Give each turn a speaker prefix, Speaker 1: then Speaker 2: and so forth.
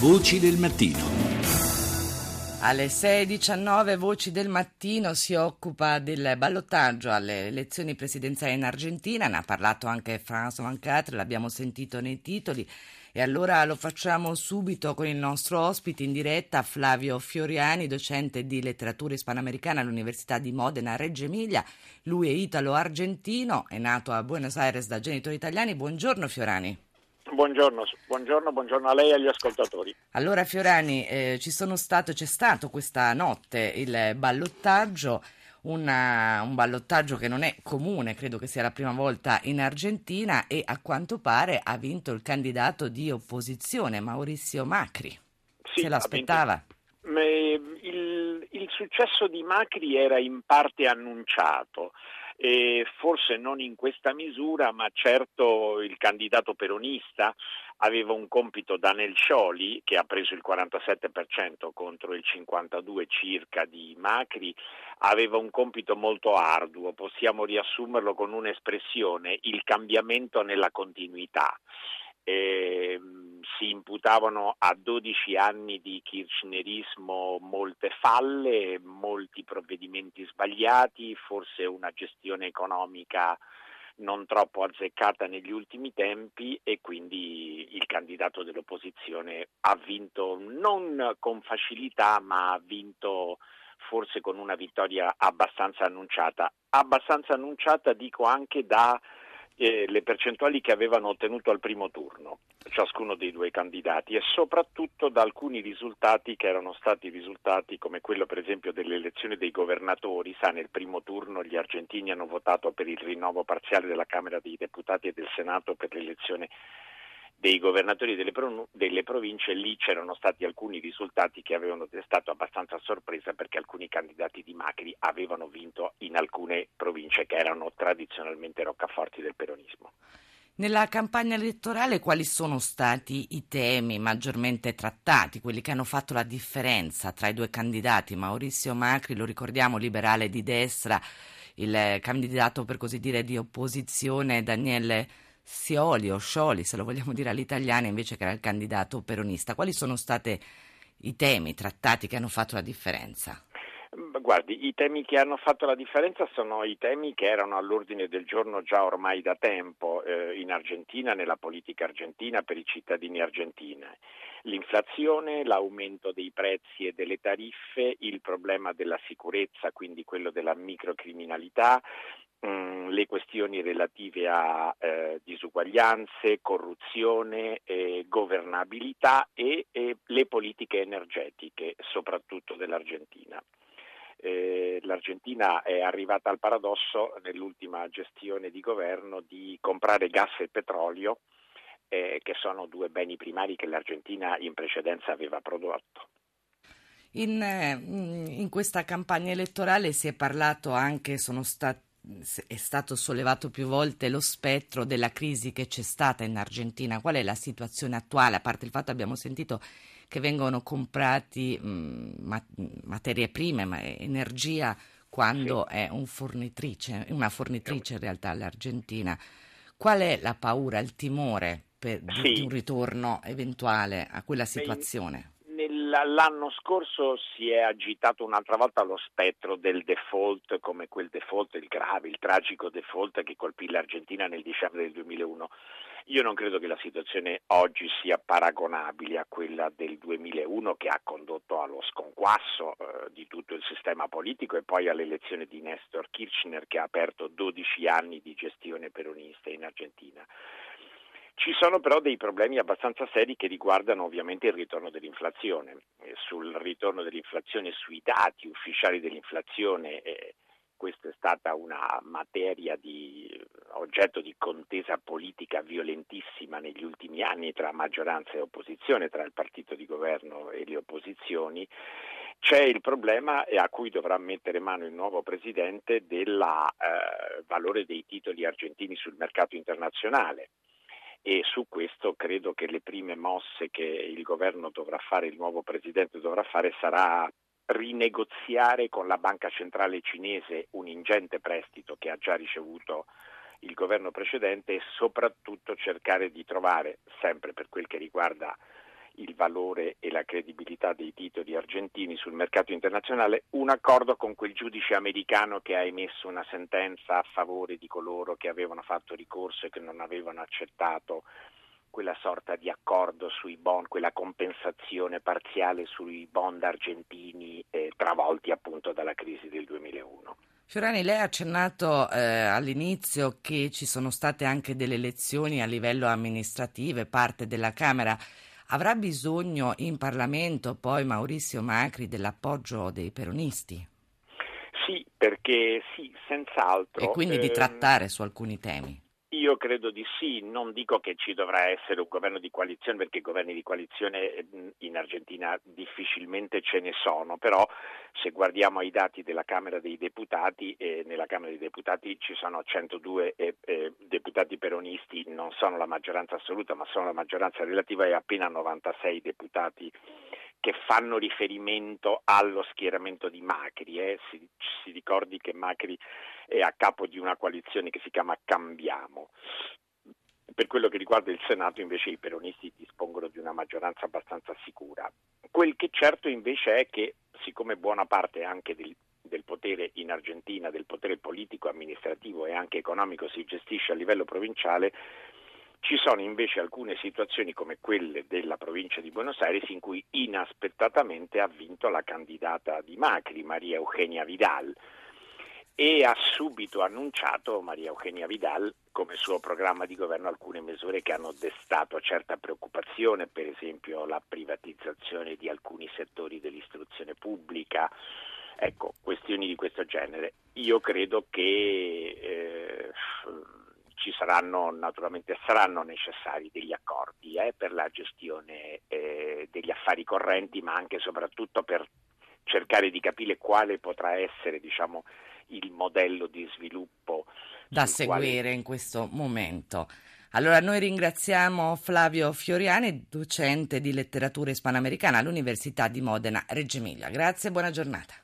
Speaker 1: Voci del mattino.
Speaker 2: Alle 6.19 Voci del Mattino si occupa del ballottaggio alle elezioni presidenziali in Argentina, ne ha parlato anche François Mancatre, l'abbiamo sentito nei titoli. E allora lo facciamo subito con il nostro ospite in diretta, Flavio Fioriani, docente di letteratura ispanoamericana all'Università di Modena Reggio Emilia. Lui è italo-argentino, è nato a Buenos Aires da genitori italiani. Buongiorno Fiorani.
Speaker 3: Buongiorno, buongiorno, buongiorno, a lei e agli ascoltatori.
Speaker 2: Allora Fiorani, eh, stato, c'è stato questa notte il ballottaggio, una, un ballottaggio che non è comune, credo che sia la prima volta in Argentina e a quanto pare ha vinto il candidato di opposizione Maurizio Macri.
Speaker 3: Sì,
Speaker 2: Se l'aspettava?
Speaker 3: Il, il successo di Macri era in parte annunciato e forse non in questa misura, ma certo il candidato peronista aveva un compito da Scioli, che ha preso il 47% contro il 52% circa di Macri, aveva un compito molto arduo, possiamo riassumerlo con un'espressione, il cambiamento nella continuità. E, si imputavano a 12 anni di kirchnerismo molte falle, molti provvedimenti sbagliati, forse una gestione economica non troppo azzeccata negli ultimi tempi e quindi il candidato dell'opposizione ha vinto non con facilità ma ha vinto forse con una vittoria abbastanza annunciata. Abbastanza annunciata dico anche da eh, le percentuali che avevano ottenuto al primo turno ciascuno dei due candidati e soprattutto da alcuni risultati che erano stati risultati come quello per esempio delle elezioni dei governatori, sa nel primo turno gli argentini hanno votato per il rinnovo parziale della Camera dei Deputati e del Senato per l'elezione dei governatori delle, pro- delle, province, lì c'erano stati alcuni risultati che avevano destato abbastanza sorpresa perché alcuni candidati di Macri avevano vinto province che erano tradizionalmente roccaforti del peronismo.
Speaker 2: Nella campagna elettorale quali sono stati i temi maggiormente trattati, quelli che hanno fatto la differenza tra i due candidati? Maurizio Macri, lo ricordiamo, liberale di destra, il candidato per così dire di opposizione Daniele Scioli o Scioli, se lo vogliamo dire all'italiana, invece che era il candidato peronista. Quali sono stati i temi trattati che hanno fatto la differenza?
Speaker 3: Guardi, i temi che hanno fatto la differenza sono i temi che erano all'ordine del giorno già ormai da tempo eh, in Argentina, nella politica argentina, per i cittadini argentini. L'inflazione, l'aumento dei prezzi e delle tariffe, il problema della sicurezza, quindi quello della microcriminalità, Mm, le questioni relative a eh, disuguaglianze, corruzione, eh, governabilità e, e, le politiche energetiche, soprattutto dell'Argentina. Eh, L'Argentina è arrivata al paradosso nell'ultima gestione di governo di comprare gas e petrolio, eh, che sono due beni primari che l'Argentina in precedenza aveva prodotto.
Speaker 2: In, eh, in, questa campagna elettorale si è parlato anche, sono stati è stato sollevato più volte lo spettro della crisi che c'è stata in Argentina. Qual è la situazione attuale? A parte il fatto che abbiamo sentito che vengono comprati mh, materie prime, ma energia quando sì. è un fornitrice, una fornitrice in realtà l'Argentina. Qual è la paura, il timore per, sì. di un ritorno eventuale a quella situazione?
Speaker 3: L'anno scorso si è agitato un'altra volta lo spettro del default, come quel default, il grave, il tragico default che colpì l'Argentina nel dicembre del 2001. Io non credo che la situazione oggi sia paragonabile a quella del 2001 che ha condotto allo sconquasso eh, di tutto il sistema politico e poi all'elezione di Nestor Kirchner che ha aperto 12 anni di gestione peronista in Argentina. Ci sono però dei problemi abbastanza seri che riguardano ovviamente il ritorno dell'inflazione. Eh, sul ritorno dell'inflazione, sui dati ufficiali dell'inflazione, eh, questa è stata una materia di oggetto di contesa politica violentissima negli ultimi anni tra maggioranza e opposizione, tra il partito di governo e le opposizioni. C'è il problema a cui dovrà mettere mano il nuovo presidente del eh, valore dei titoli argentini sul mercato internazionale e su questo credo che le prime mosse che il governo dovrà fare, il nuovo presidente dovrà fare sarà rinegoziare con la banca centrale cinese un ingente prestito che ha già ricevuto il governo precedente e soprattutto cercare di trovare, sempre per quel che riguarda il valore e la credibilità dei titoli argentini sul mercato internazionale, un accordo con quel giudice americano che ha emesso una sentenza a favore di coloro che avevano fatto ricorso e che non avevano accettato quella sorta di accordo sui bond, quella compensazione parziale sui bond argentini eh, travolti appunto dalla crisi del 2001.
Speaker 2: Fiorani, lei ha accennato eh, all'inizio che ci sono state anche delle elezioni a livello amministrativo, parte della Camera. Avrà bisogno in Parlamento poi Maurizio Macri dell'appoggio dei peronisti?
Speaker 3: Sì, perché sì, senz'altro.
Speaker 2: E quindi di ehm, trattare su alcuni temi.
Speaker 3: Io credo di sì, non dico che ci dovrà essere un governo di coalizione perché governi di coalizione in Argentina difficilmente ce ne sono, però se guardiamo ai dati della Camera dei Deputati, eh, nella Camera dei Deputati ci sono 102 eh, eh, deputati peronisti, non sono la maggioranza assoluta ma sono la maggioranza relativa e appena 96 deputati che fanno riferimento allo schieramento di Macri. Eh. Si, si, ricordi che Macri è a capo di una coalizione che si chiama Cambiamo. Per quello che riguarda il Senato invece i peronisti dispongono di una maggioranza abbastanza sicura. Quel che certo invece è che siccome buona parte anche del, del potere in Argentina, del potere politico, amministrativo e anche economico si gestisce a livello provinciale, ci sono invece alcune situazioni come quelle della provincia di Buenos Aires in cui inaspettatamente ha vinto la candidata di Macri, Maria Eugenia Vidal, e ha subito annunciato Maria Eugenia Vidal come suo programma di governo alcune misure che hanno destato certa preoccupazione, per esempio la privatizzazione di alcuni settori dell'istruzione pubblica, ecco, questioni di questo genere. Io credo che eh, ci saranno naturalmente saranno necessari degli accordi eh, per la gestione eh, degli affari correnti, ma anche e soprattutto per cercare di capire quale potrà essere diciamo, il modello di sviluppo
Speaker 2: da seguire quale... in questo momento. Allora noi ringraziamo Flavio Fioriani, docente di letteratura ispanoamericana all'Università di Modena Reggio Emilia. Grazie e buona giornata.